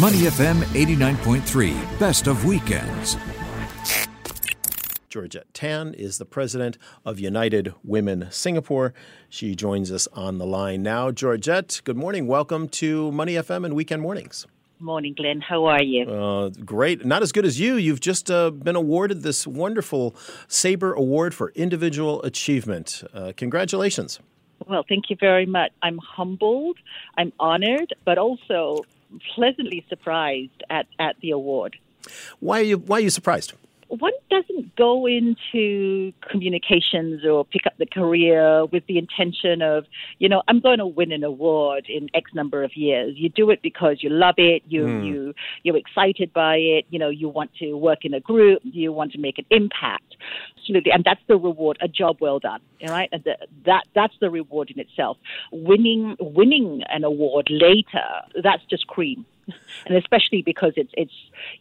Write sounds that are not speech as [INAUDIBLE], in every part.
Money FM 89.3, best of weekends. Georgette Tan is the president of United Women Singapore. She joins us on the line now. Georgette, good morning. Welcome to Money FM and Weekend Mornings. Morning, Glenn. How are you? Uh, great. Not as good as you. You've just uh, been awarded this wonderful Sabre Award for Individual Achievement. Uh, congratulations. Well, thank you very much. I'm humbled, I'm honored, but also pleasantly surprised at, at the award. Why are you, why are you surprised? One doesn't go into communications or pick up the career with the intention of, you know, I'm going to win an award in X number of years. You do it because you love it, you mm. you you're excited by it, you know, you want to work in a group, you want to make an impact. Absolutely, and that's the reward, a job well done. All right, and the, that that's the reward in itself. Winning winning an award later, that's just cream and especially because it's it's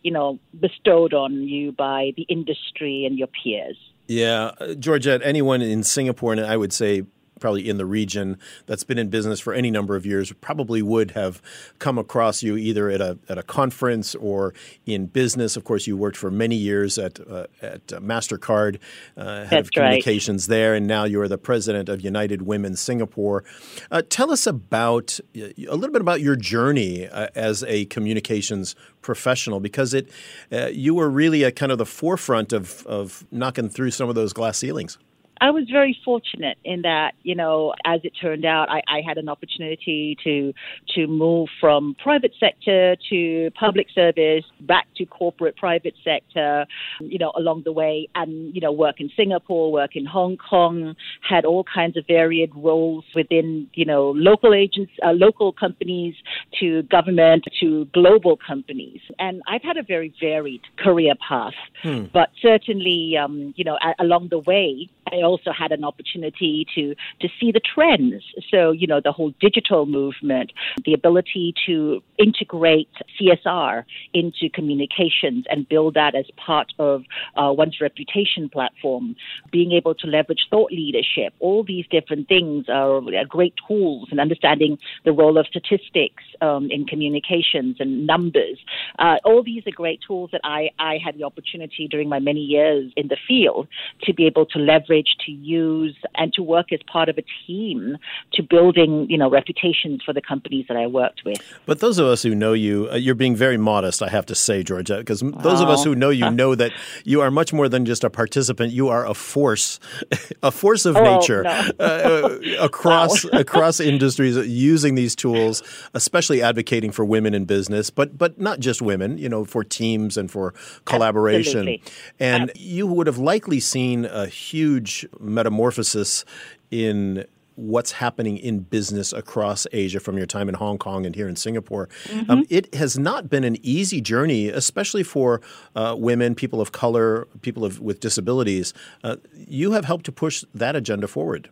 you know bestowed on you by the industry and your peers. Yeah, uh, Georgette, anyone in Singapore, and I would say probably in the region that's been in business for any number of years probably would have come across you either at a at a conference or in business. Of course, you worked for many years at uh, at Mastercard, uh, head that's of communications right. there, and now you're the president of United Women Singapore. Uh, tell us about a little bit about your journey uh, as a communications professional because it uh, you were really at kind of the forefront of of knocking through some of those glass ceilings. I was very fortunate in that, you know, as it turned out, I, I, had an opportunity to to move from private sector to public service, back to corporate private sector, you know, along the way, and you know, work in Singapore, work in Hong Kong, had all kinds of varied roles within, you know, local agents, uh, local companies, to government, to global companies, and I've had a very varied career path. Hmm. But certainly, um, you know, a- along the way, I also had an opportunity to to see the trends. So you know the whole digital movement, the ability to integrate CSR into communications and build that as part of uh, one's reputation platform, being able to leverage thought leadership. All these different things are, great tools in understanding the role of statistics um, in communications and numbers. Uh, all these are great tools that I, I had the opportunity during my many years in the field to be able to leverage to use and to work as part of a team to building, you know, reputations for the companies that I worked with. But those of us who know you, uh, you're being very modest, I have to say, Georgia, because those of us who know you [LAUGHS] know that you are much more than just a participant. You are a force, [LAUGHS] a force of oh, nature no. uh, uh [LAUGHS] across across industries using these tools, especially advocating for women in business, but but not just women, you know, for teams and for collaboration. Absolutely. And you would have likely seen a huge metamorphosis in what's happening in business across Asia from your time in Hong Kong and here in Singapore. Mm-hmm. Um, it has not been an easy journey, especially for uh, women, people of color, people of, with disabilities. Uh, you have helped to push that agenda forward.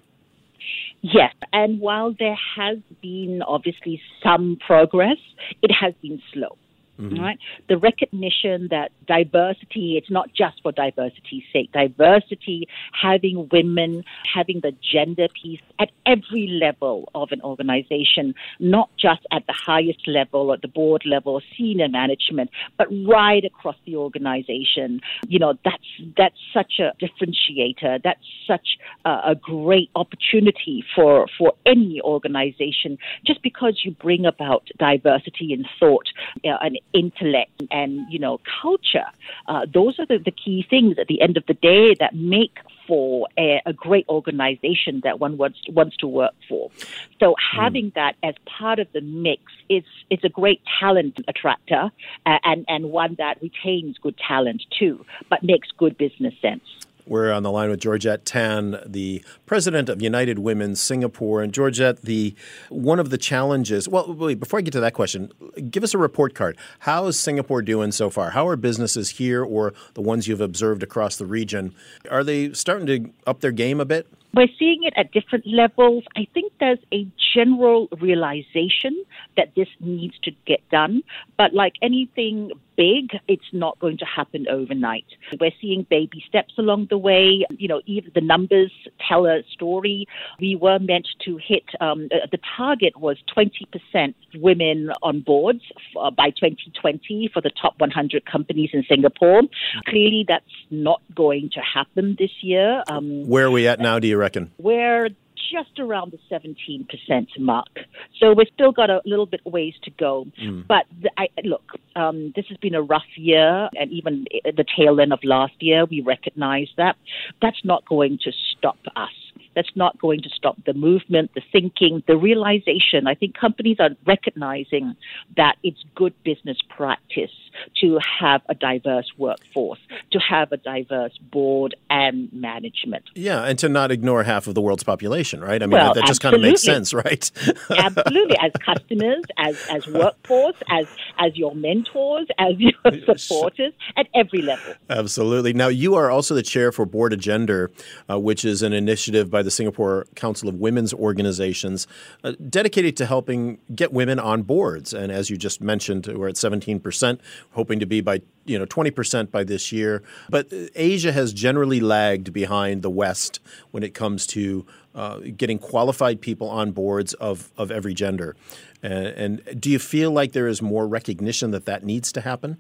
Yes, and while there has been obviously some progress, it has been slow. Mm-hmm. Right? The recognition that diversity, it's not just for diversity's sake. Diversity, having women, having the gender piece at every level of an organization, not just at the highest level, at the board level, senior management, but right across the organization. You know, that's, that's such a differentiator. That's such a, a great opportunity for, for any organization just because you bring about diversity in thought uh, and intellect and, you know, culture. Uh, those are the, the key things at the end of the day that make for a, a, great organization that one wants, wants to work for. So hmm. having mm. that as part of the mix is it's a great talent attractor uh, and, and one that retains good talent too, but makes good business sense. We're on the line with Georgette Tan, the president of United Women Singapore. And Georgette, the one of the challenges. Well, wait, before I get to that question, give us a report card. How is Singapore doing so far? How are businesses here, or the ones you've observed across the region, are they starting to up their game a bit? We're seeing it at different levels. I think there's a general realization that this needs to get done. But like anything big, it's not going to happen overnight. We're seeing baby steps along the way. You know, even the numbers tell a story. We were meant to hit, um, uh, the target was 20% women on boards uh, by 2020 for the top 100 companies in Singapore. Clearly, that's not going to happen this year. Um, Where are we at now, do you reckon? We're just around the 17% mark. So we've still got a little bit ways to go. Mm. But the, I, look, um, this has been a rough year, and even the tail end of last year, we recognize that. That's not going to stop us. That's not going to stop the movement, the thinking, the realization. I think companies are recognizing that it's good business practice to have a diverse workforce, to have a diverse board and management. Yeah, and to not ignore half of the world's population, right? I mean, well, that, that just kind of makes sense, right? [LAUGHS] absolutely. As customers, as, as workforce, as, as your mentors, as your [LAUGHS] supporters at every level. Absolutely. Now, you are also the chair for BoardAgender, uh, which is an initiative by the Singapore Council of Women's Organizations uh, dedicated to helping get women on boards. And as you just mentioned, we're at 17%, hoping to be by you know 20% by this year. But Asia has generally lagged behind the West when it comes to uh, getting qualified people on boards of, of every gender. And, and do you feel like there is more recognition that that needs to happen?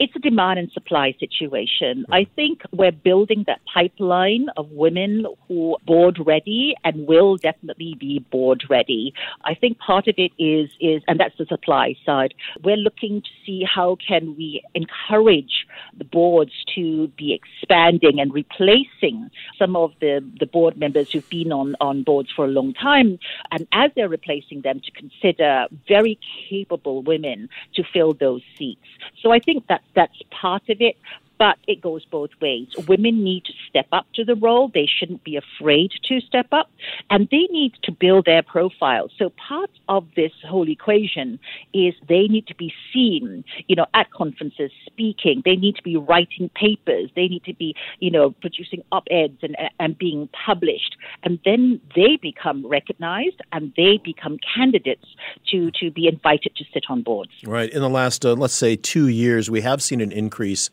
It's a demand and supply situation. Hmm. I think we're building that pipeline of women who are board ready and will definitely be board ready. I think part of it is is and that's the supply side. We're looking to see how can we encourage the boards to be expanding and replacing some of the, the board members who've been on, on boards for a long time. And as they're replacing them to consider very capable women to fill those seats. So I think that that's part of it but it goes both ways. Women need to step up to the role. They shouldn't be afraid to step up, and they need to build their profile. So part of this whole equation is they need to be seen, you know, at conferences speaking. They need to be writing papers. They need to be, you know, producing op-eds and, and being published. And then they become recognized and they become candidates to, to be invited to sit on boards. Right. In the last, uh, let's say, two years, we have seen an increase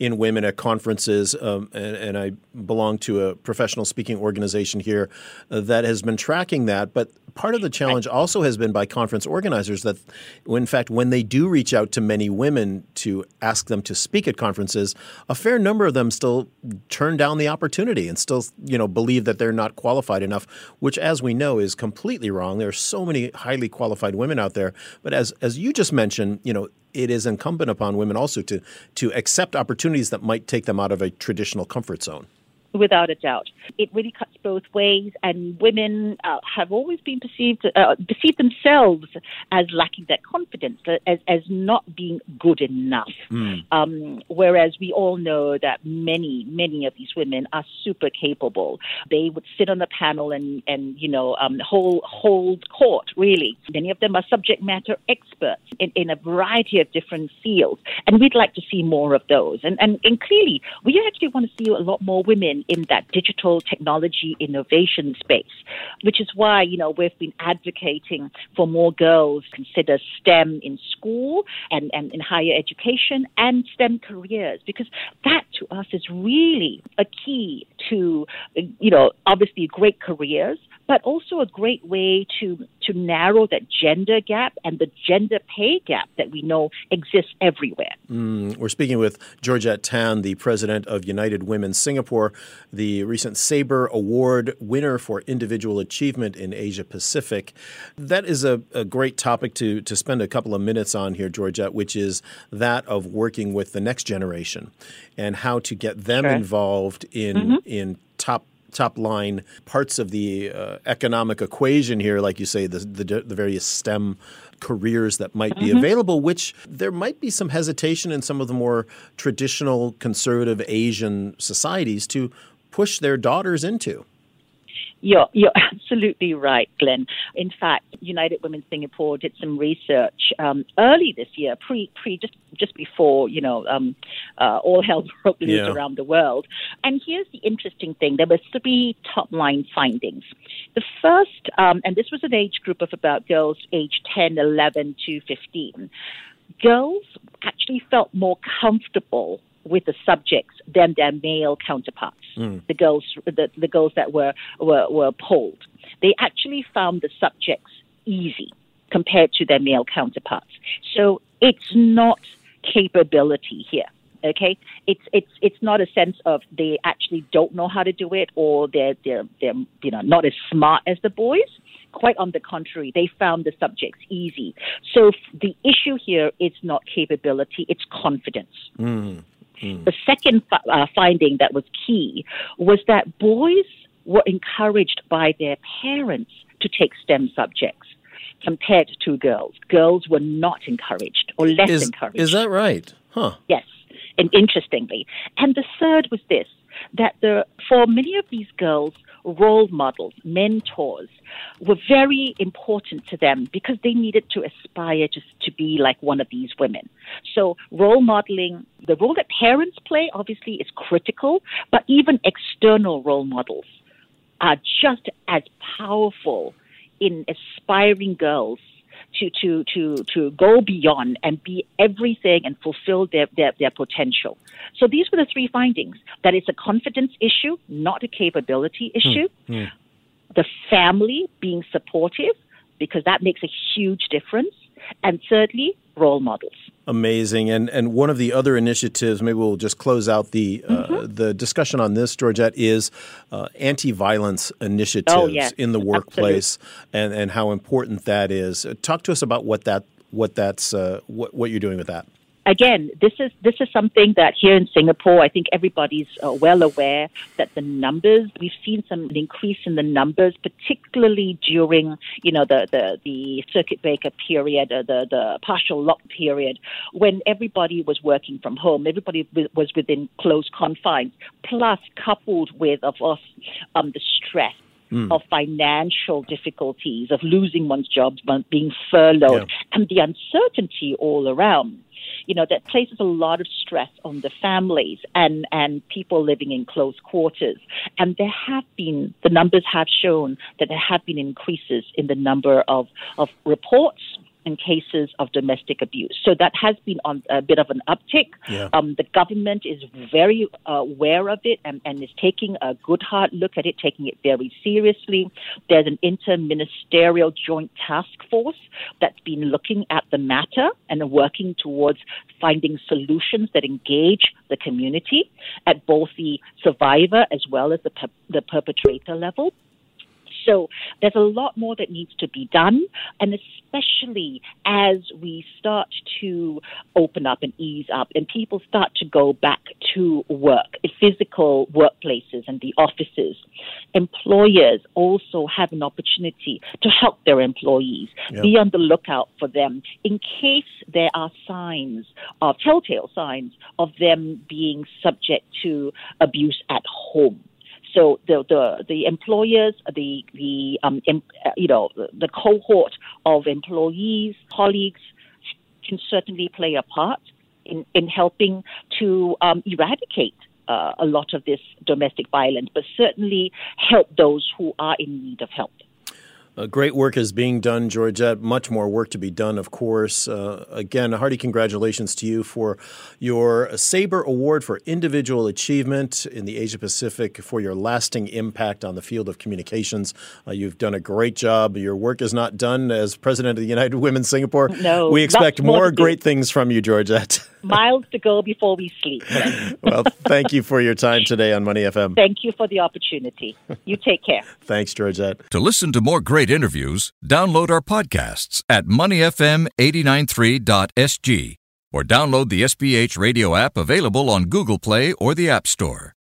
in women at conferences, um, and, and, I belong to a professional speaking organization here uh, that has been tracking that. But part of the challenge also has been by conference organizers that, in fact, when they do reach out to many women to ask them to speak at conferences, a fair number of them still turn down the opportunity and still, you know, believe that they're not qualified enough, which, as we know, is completely wrong. There are so many highly qualified women out there, but as as you just mentioned, you know, it is incumbent upon women also to to accept opportunities that might take them out of a traditional comfort zone. Without a doubt, it really cuts both ways, and women uh, have always been perceived uh, perceived themselves as lacking that confidence, as as not being good enough. Mm. Um, whereas we all know that many many of these women are super capable. They would sit on the panel and and you know um, hold hold court. Really, many of them are subject matter experts in, in a variety of different fields, and we'd like to see more of those. And and, and clearly, we actually want to see a lot more women in, that digital technology innovation space, which is why, you know, we've been advocating for more girls consider STEM in school and, and in higher education and STEM careers, because that to us is really a key to, you know, obviously great careers, but also a great way to, to narrow that gender gap and the gender pay gap that we know exists everywhere. Mm, we're speaking with Georgette Tan, the president of United Women Singapore, the recent SABRE Award winner for individual achievement in Asia Pacific. That is a, a great topic to, to spend a couple of minutes on here, Georgette, which is that of working with the next generation and how to get them sure. involved in, mm-hmm. in top top line parts of the uh, economic equation here, like you say, the, the, the various STEM careers that might be mm-hmm. available, which there might be some hesitation in some of the more traditional conservative Asian societies to push their daughters into. You're, you're [LAUGHS] absolutely right, Glenn. In fact, United Women Singapore did some research um, early this year, pre, pre just, just before, you know, um, uh, all hell [LAUGHS] broke loose yeah. around the world. And here's the interesting thing. There were three top line findings. The first, um, and this was an age group of about girls aged 10, 11 to 15 girls actually felt more comfortable with the subjects than their male counterparts. Mm. The girls, the, the girls that were, were were polled, they actually found the subjects easy compared to their male counterparts. So it's not capability here. Okay, it's it's it's not a sense of they actually don't know how to do it or they're they're they're you know not as smart as the boys. Quite on the contrary, they found the subjects easy. So the issue here is not capability; it's confidence. Mm. Mm. The second uh, finding that was key was that boys were encouraged by their parents to take STEM subjects compared to girls. Girls were not encouraged or less is, encouraged. Is that right? Huh. Yes. And interestingly. And the third was this that the, for many of these girls, role models, mentors, were very important to them because they needed to aspire to, to be like one of these women. So, role modeling, the role that parents play obviously is critical, but even external role models are just as powerful in aspiring girls to, to, to, to go beyond and be everything and fulfill their, their, their potential. So these were the three findings that it's a confidence issue, not a capability issue. Mm, The family being supportive, because that makes a huge difference. And thirdly, role models. Amazing, and and one of the other initiatives, maybe we'll just close out the uh, mm-hmm. the discussion on this, Georgette, is uh, anti-violence initiatives oh, yes. in the workplace, and and how important that is. Talk to us about what that what that's uh, what what you're doing with that again, this is this is something that here in Singapore, I think everybody's uh, well aware that the numbers we've seen some increase in the numbers, particularly during you know the the, the circuit breaker period, uh, the the partial lock period, when everybody was working from home, everybody was within close confines, plus coupled with of course um, the stress Mm. of financial difficulties, of losing one's job, being furloughed, yeah. and the uncertainty all around you know, that places a lot of stress on the families and, and people living in close quarters. And there have been, the numbers have shown that there have been increases in the number of, of reports in cases of domestic abuse. So that has been on a bit of an uptick. Yeah. Um, the government is very uh, aware of it and, and, is taking a good hard look at it, taking it very seriously. There's an interministerial joint task force that's been looking at the matter and working towards finding solutions that engage the community at both the survivor as well as the, per- the perpetrator level. So there's a lot more that needs to be done, and especially as we start to open up and ease up, and people start to go back to work, physical workplaces and the offices. Employers also have an opportunity to help their employees. Yep. Be on the lookout for them in case there are signs of telltale signs of them being subject to abuse at home. So the the, the employers, the the um, em, you know the cohort of employees, colleagues can certainly play a part in in helping to um, eradicate uh, a lot of this domestic violence, but certainly help those who are in need of help. Uh, great work is being done, Georgette. Much more work to be done, of course. Uh, again, hearty congratulations to you for your SABRE Award for Individual Achievement in the Asia Pacific for your lasting impact on the field of communications. Uh, you've done a great job. Your work is not done as President of the United [LAUGHS] Women Singapore. No. We expect more great things from you, Georgette. [LAUGHS] Miles to go before we sleep. [LAUGHS] well, thank you for your time today on Money FM. Thank you for the opportunity. You take care. Thanks, Georgette. To listen to more great interviews, download our podcasts at moneyfm893.sg or download the SPH radio app available on Google Play or the App Store.